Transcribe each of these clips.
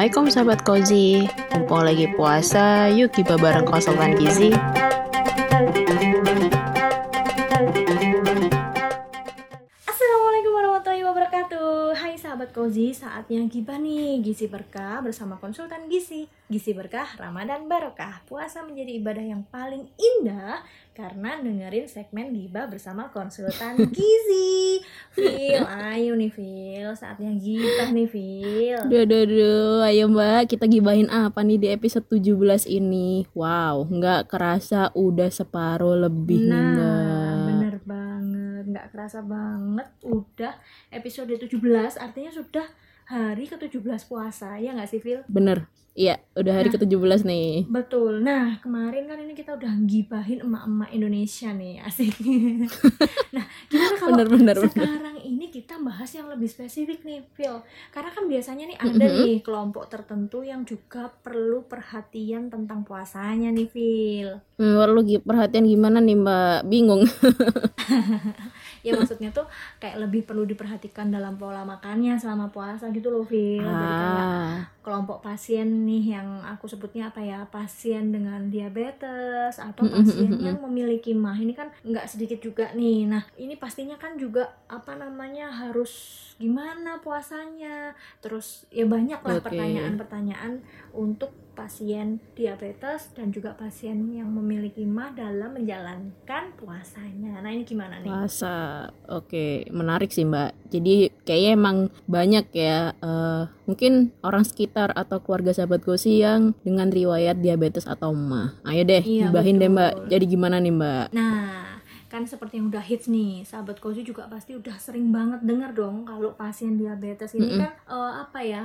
Assalamualaikum sahabat Kozi Mumpung lagi puasa, yuk kita bareng konsultan gizi Kozi, saatnya gibah nih. Gizi Berkah bersama konsultan gizi. Gizi Berkah Ramadan Barokah. Puasa menjadi ibadah yang paling indah Karena dengerin segmen gibah bersama konsultan gizi. Phil, ayo nih Phil Saatnya gibah nih Phil Duh, duh, duh, ayo mbak. Kita gibahin apa nih di episode 17 ini? Wow, nggak kerasa udah separuh lebih nih Nah, mbak. bener banget Nggak kerasa banget Udah episode 17 Artinya sudah hari ke-17 puasa Ya nggak sih Phil? Bener, iya udah hari Nah. ke-17 nih Betul. Nah, kemarin kan ini kita udah gibahin emak-emak Indonesia nih, asik. nah, gimana kalau Bener, bener, bener sekarang ini kita bahas yang lebih spesifik nih, Phil? Karena kan biasanya nih ada Mhm. nih kelompok tertentu yang juga perlu perhatian tentang puasanya nih, Phil. Hmm, Perlu perhatian gimana nih mbak? Bingung Ya maksudnya tuh kayak lebih perlu diperhatikan dalam pola makannya selama puasa gitu loh, Phil. Jadi kayak ah, kelompok pasien nih yang aku sebutnya apa ya pasien dengan diabetes atau pasien yang memiliki mah. Ini kan nggak sedikit juga nih. Nah ini pastinya kan juga apa namanya harus gimana puasanya? Terus ya banyak lah Oke. pertanyaan-pertanyaan untuk pasien diabetes dan juga pasien yang memiliki mah dalam menjalankan puasanya. Nah ini gimana nih? Puasa, oke, menarik sih mbak. Jadi kayaknya emang banyak ya, eh, mungkin orang sekitar atau keluarga sahabat gosi yang dengan riwayat diabetes atau mah. Ayo deh, Iya, gibahin deh mbak. Jadi gimana nih mbak? Nah, kan seperti yang udah hits nih, sahabat Kozi juga pasti udah sering banget dengar dong kalau pasien diabetes ini Mm-mm. kan eh, apa ya?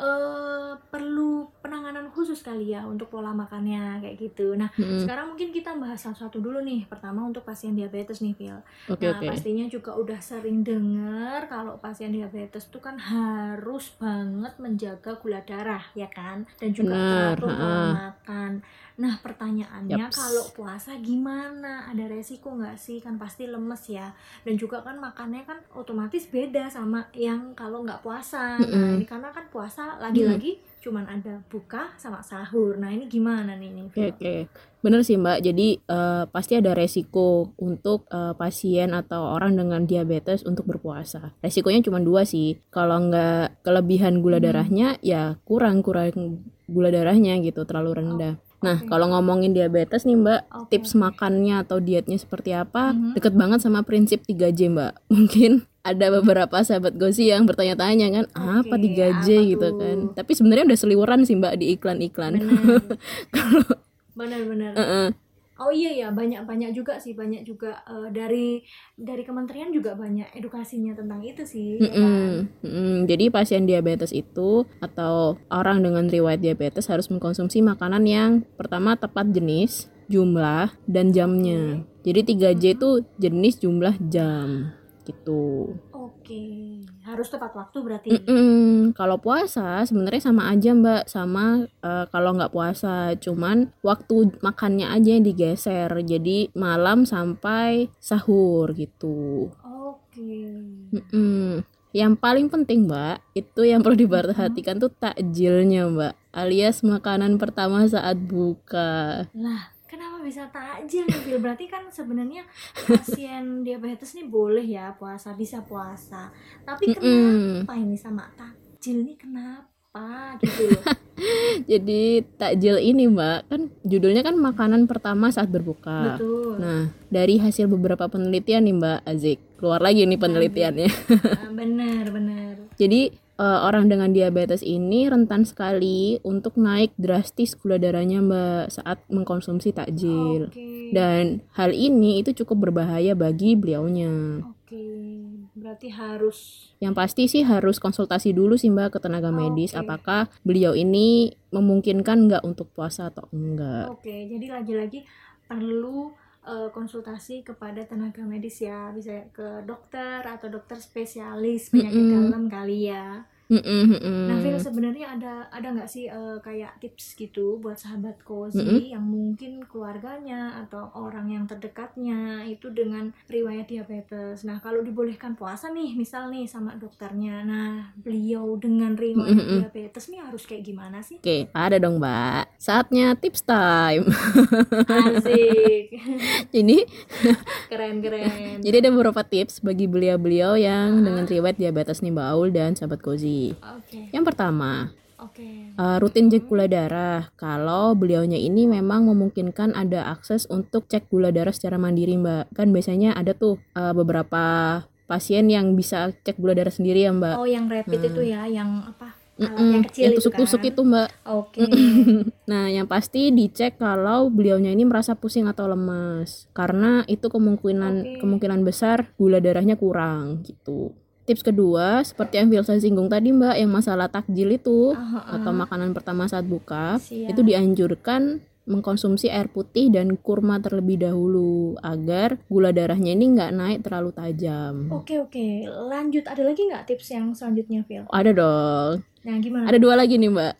Eh perlu penanganan khusus kali ya untuk pola makannya kayak gitu. Nah, Mm-mm. sekarang mungkin kita bahas satu-satu dulu nih. Pertama untuk pasien diabetes nih, Phil. Oke Nah, oke. pastinya juga udah sering dengar kalau pasien diabetes tuh kan harus banget menjaga gula darah, ya kan? Dan juga teratur pola makan. Nah, pertanyaannya Yaps. kalau puasa gimana? Ada resiko nggak sih? Kan pasti lemes ya. Dan juga kan makannya kan otomatis beda sama yang kalau nggak puasa. Nah, Mm-mm. ini karena kan puasa lagi-lagi cuman ada buka sama sahur. Nah, ini gimana nih nih? Oke Phil? oke. Bener sih mbak. Jadi eh, pasti ada resiko untuk eh, pasien atau orang dengan diabetes untuk berpuasa. Resikonya cuma dua sih. Kalau nggak kelebihan gula Hmm. darahnya, ya kurang kurang gula darahnya gitu, terlalu rendah. Nah, Oke. kalau ngomongin diabetes nih Mbak, Oke, tips makannya atau dietnya seperti apa? Mhm. Deket banget sama prinsip 3J Mbak. Mungkin ada beberapa sahabat gosi yang bertanya-tanya kan, apa Oke, 3J apa gitu tuh? kan. Tapi sebenarnya udah seliweran sih Mbak di iklan-iklan. Benar. Benar-benar. Heeh. Oh iya ya, banyak-banyak juga sih, banyak juga eh, dari dari kementerian juga banyak edukasinya tentang itu sih, ya kan? Mm-mm, mm-mm. Jadi pasien diabetes itu atau orang dengan riwayat diabetes harus mengkonsumsi makanan yang pertama tepat jenis, jumlah, dan jamnya. Jadi 3J itu jenis, jumlah, jam gitu. Oke, harus tepat waktu berarti. Mm-mm. Kalau puasa sebenarnya sama aja Mbak, sama eh, kalau nggak puasa, cuman waktu makannya aja yang digeser. Jadi malam sampai sahur gitu. Oke. Mm-mm. Yang paling penting Mbak, itu yang perlu diperhatikan tuh takjilnya Mbak, alias makanan pertama saat buka. Lah, bisa takjil nih? Berarti kan sebenarnya pasien diabetes nih boleh ya puasa, bisa puasa. Tapi kenapa ini sama takjil nih kenapa gitu loh? Jadi takjil ini Mbak, kan judulnya kan makanan pertama saat berbuka. Betul. Nah, dari hasil beberapa penelitian nih Mbak Azik, keluar lagi nih penelitiannya. Ah, benar, benar. Jadi eh, orang dengan diabetes ini rentan sekali untuk naik drastis gula darahnya Mbak saat mengkonsumsi takjil. Oke. Dan hal ini itu cukup berbahaya bagi beliaunya. Oke, berarti harus Yang pasti sih harus konsultasi dulu sih Mbak ke tenaga medis Oke. apakah beliau ini memungkinkan nggak untuk puasa atau enggak. Oke, jadi lagi-lagi perlu eh, konsultasi kepada tenaga medis ya, bisa ke dokter atau dokter spesialis penyakit Mm-mm. dalam kali ya. Mm-mm, mm-mm. Nah, Phil sebenarnya ada ada nggak sih eh, kayak tips gitu buat sahabat cozy Mm-mm. yang mungkin keluarganya atau orang yang terdekatnya itu dengan riwayat diabetes. Nah, kalau dibolehkan puasa nih, misal nih sama dokternya. Nah, beliau dengan riwayat Mm-mm. diabetes nih harus kayak gimana sih? Oke, ada dong mbak. Saatnya tips time. Asik. Jadi, Keren-keren. jadi ada beberapa tips bagi beliau-beliau yang dengan riwayat diabetes nih Mbak Aul dan sahabat Oke. Yang pertama, Oke. eh, rutin cek gula darah. Kalau beliaunya ini memang memungkinkan ada akses untuk cek gula darah secara mandiri Mbak. Kan biasanya ada tuh eh, beberapa pasien yang bisa cek gula darah sendiri ya Mbak. Oh, yang rapid itu ya, yang apa? alat Mm-mm, yang kecil yang itu tusuk-tusuk kan? itu Mbak. Oke. Nah, yang pasti dicek kalau beliaunya ini merasa pusing atau lemas. Karena itu kemungkinan Oke. kemungkinan besar gula darahnya kurang gitu. Tips kedua, seperti yang Vilsa singgung tadi Mbak, yang masalah takjil itu Ah, ah, atau makanan pertama saat buka, Siap. itu dianjurkan mengkonsumsi air putih dan kurma terlebih dahulu agar gula darahnya ini nggak naik terlalu tajam. Oke oke, lanjut ada lagi nggak tips yang selanjutnya, Phil? Ada dong. Nah gimana? Ada dua lagi nih Mbak.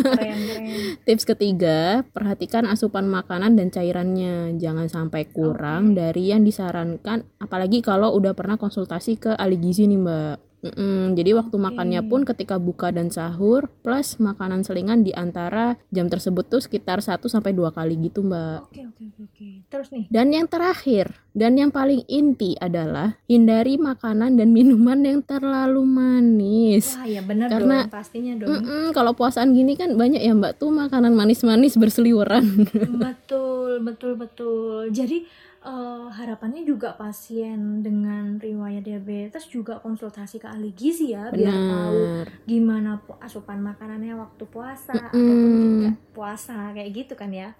keren keren. Tips ketiga, perhatikan asupan makanan dan cairannya. Jangan sampai kurang dari yang disarankan, apalagi kalau udah pernah konsultasi ke ahli gizi nih, Mbak. Mm-mm, jadi waktu makannya pun ketika buka dan sahur plus makanan selingan di antara jam tersebut tuh sekitar 1 sampai 2 kali gitu, Mbak. Oke oke oke oke. Terus nih. Dan yang terakhir dan yang paling inti adalah hindari makanan dan minuman yang terlalu manis. Wah ya benar Karena- dong, pastinya dong. Mm-mm, kalau puasaan gini kan banyak ya Mbak tuh makanan manis-manis berseliweran. betul betul betul. Jadi eh, harapannya juga pasien dengan riwayat diabetes juga konsultasi ke ahli gizi ya biar tahu Benar. gimana asupan makanannya waktu puasa Mm-mm. ataupun tidak puasa kayak gitu kan ya.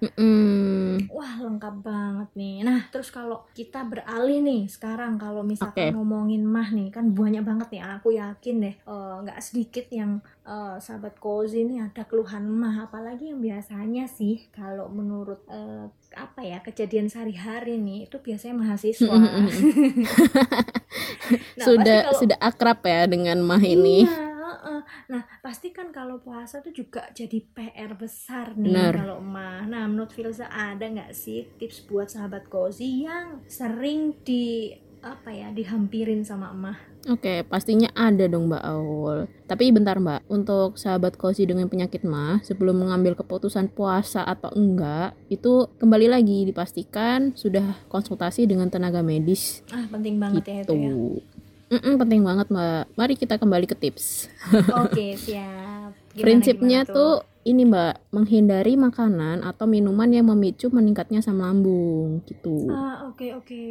Wah lengkap banget nih. Nah terus kalau kita beralih nih sekarang kalau misalkan ngomongin mah nih kan banyak banget nih. Aku yakin deh eh, nggak sedikit yang eh, sahabat kozi nih ada keluhan mah. Apalagi yang biasanya sih kalau menurut eh, apa ya kejadian sehari-hari nih itu biasanya mahasiswa. Nah, sudah kalau- sudah akrab ya dengan mah ini. Iya, heeh. Nah, pasti kan kalau puasa tuh juga jadi PR besar nih Benar. kalau emak. Nah, menurut Filsa ada nggak sih tips buat sahabat kozi yang sering di apa ya dihampirin sama emak? Oke, pastinya ada dong Mbak Aul. Tapi bentar Mbak, untuk sahabat kosi dengan penyakit mah, sebelum mengambil keputusan puasa atau enggak, itu kembali lagi dipastikan sudah konsultasi dengan tenaga medis Ah, penting banget ya itu gitu. ya. Mm-mm, penting banget Mbak. Mari kita kembali ke tips. Oke, siap. Gimana, Prinsipnya gimana tuh ini Mbak, menghindari makanan atau minuman yang memicu meningkatnya asam lambung gitu. Ah, oke oke.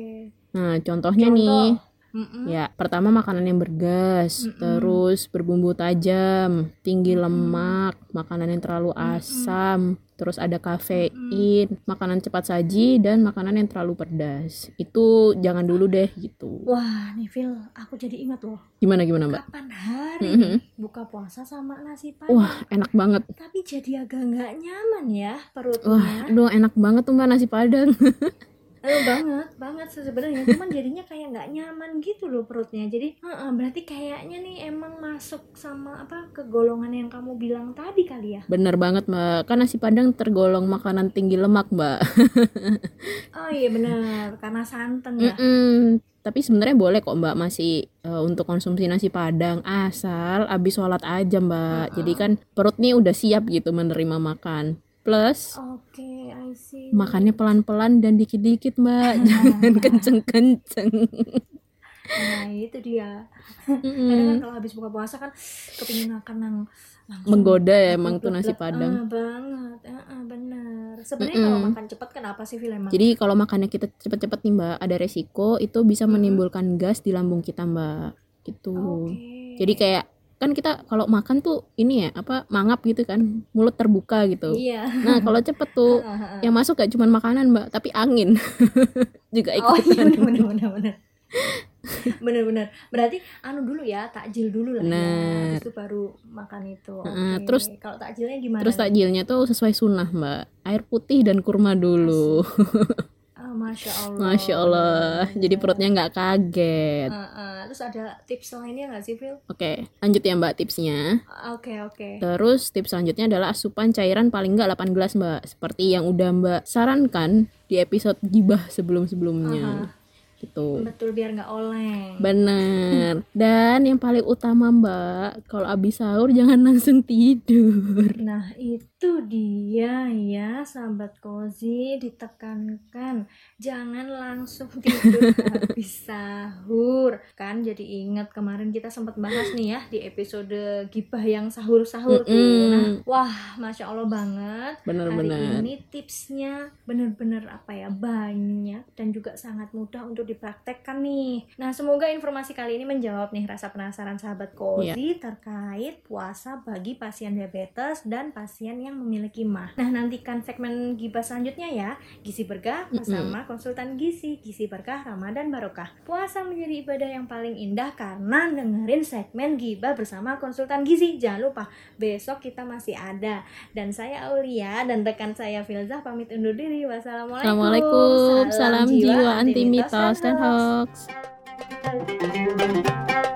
Nah, contohnya Contoh. nih, Mm-mm. ya pertama makanan yang bergas, Mm-mm. terus berbumbu tajam, tinggi lemak, makanan yang terlalu asam, terus ada kafein, makanan cepat saji dan makanan yang terlalu pedas. Itu jangan dulu deh gitu. Wah, nih Phil, aku jadi ingat loh. Gimana gimana, Mbak? Kapan hari Mhm. nih buka puasa sama nasi padang. Wah, enak banget. Tapi jadi agak nggak nyaman ya perutnya. Wah, aduh enak banget tuh Mbak nasi Padang. Eh, banget banget sih sebenarnya cuman jadinya kayak nggak nyaman gitu loh perutnya jadi heeh, berarti kayaknya nih emang masuk sama apa ke golongan yang kamu bilang tadi kali ya Bener banget Mbak, kan nasi Padang tergolong makanan tinggi lemak Mbak. oh iya benar karena santan ya Mm-mm. Tapi sebenarnya boleh kok Mbak masih eh, untuk konsumsi nasi Padang asal abis sholat aja Mbak. Jadi kan perut nih udah siap gitu menerima makan. Plus oke I see makannya pelan-pelan dan dikit-dikit Mbak, jangan kenceng-kenceng. nah itu dia kadang kan kalau habis buka puasa kan kepingin makan yang langsung Menggoda ya emang tuh nasi Padang. Ah, banget ah, ah, benar sebenarnya Mm-mm. kalau makan cepat kenapa sih Phil emang Jadi kalau makannya kita cepet-cepet nih Mbak, ada resiko itu bisa menimbulkan gas di lambung kita Mbak. Gitu. oke Jadi kayak kan kita kalau makan tuh ini ya apa mangap gitu kan mulut terbuka gitu. Iya. Nah kalau cepet tuh yang masuk gak cuma makanan mbak tapi angin. Juga Oh iya benar benar benar benar berarti anu dulu ya takjil dulu lah ya. Benar. habis itu baru makan itu. Heeh, terus- kalau takjilnya gimana terus takjilnya tuh sesuai sunnah mbak. Air putih dan kurma dulu masya Allah. Masya Allah. Jadi perutnya nggak kaget. Uh, uh, terus ada tips lainnya nggak sih, Phil? Oke, lanjut ya Mbak tipsnya. Oke oke. Terus tips selanjutnya adalah asupan cairan paling nggak 8 gelas Mbak. Seperti yang udah Mbak sarankan di episode gibah sebelum-sebelumnya. Gitu. Betul biar nggak oleng. Bener. Dan yang paling utama Mbak, kalau abis sahur jangan langsung tidur. Nah itu dia ya sahabat kozi ditekankan. Jangan langsung tidur habis sahur. Kan jadi ingat kemarin kita sempat bahas nih ya di episode gibah yang sahur-sahur tuh. Mm-mm. nah wah masya allah banget. Hari Bener-bener. ini tipsnya bener-bener apa ya banyak dan juga sangat mudah untuk dipraktekkan nih. Nah semoga informasi kali ini menjawab nih rasa penasaran sahabat kozi terkait puasa bagi pasien diabetes dan pasien yang memiliki mah. Nah nantikan segmen gibah selanjutnya ya. Gizi berkah bersama konsultan gizi gizi berkah ramadan barokah. Puasa menjadi ibadah yang paling indah karena dengerin segmen gibah bersama konsultan gizi. Jangan lupa besok kita masih ada. Dan saya Aulia dan rekan saya Filzah pamit undur diri. Wassalamualaikum. Assalamualaikum. Salam jiwa anti mitos dan hoax. hoax.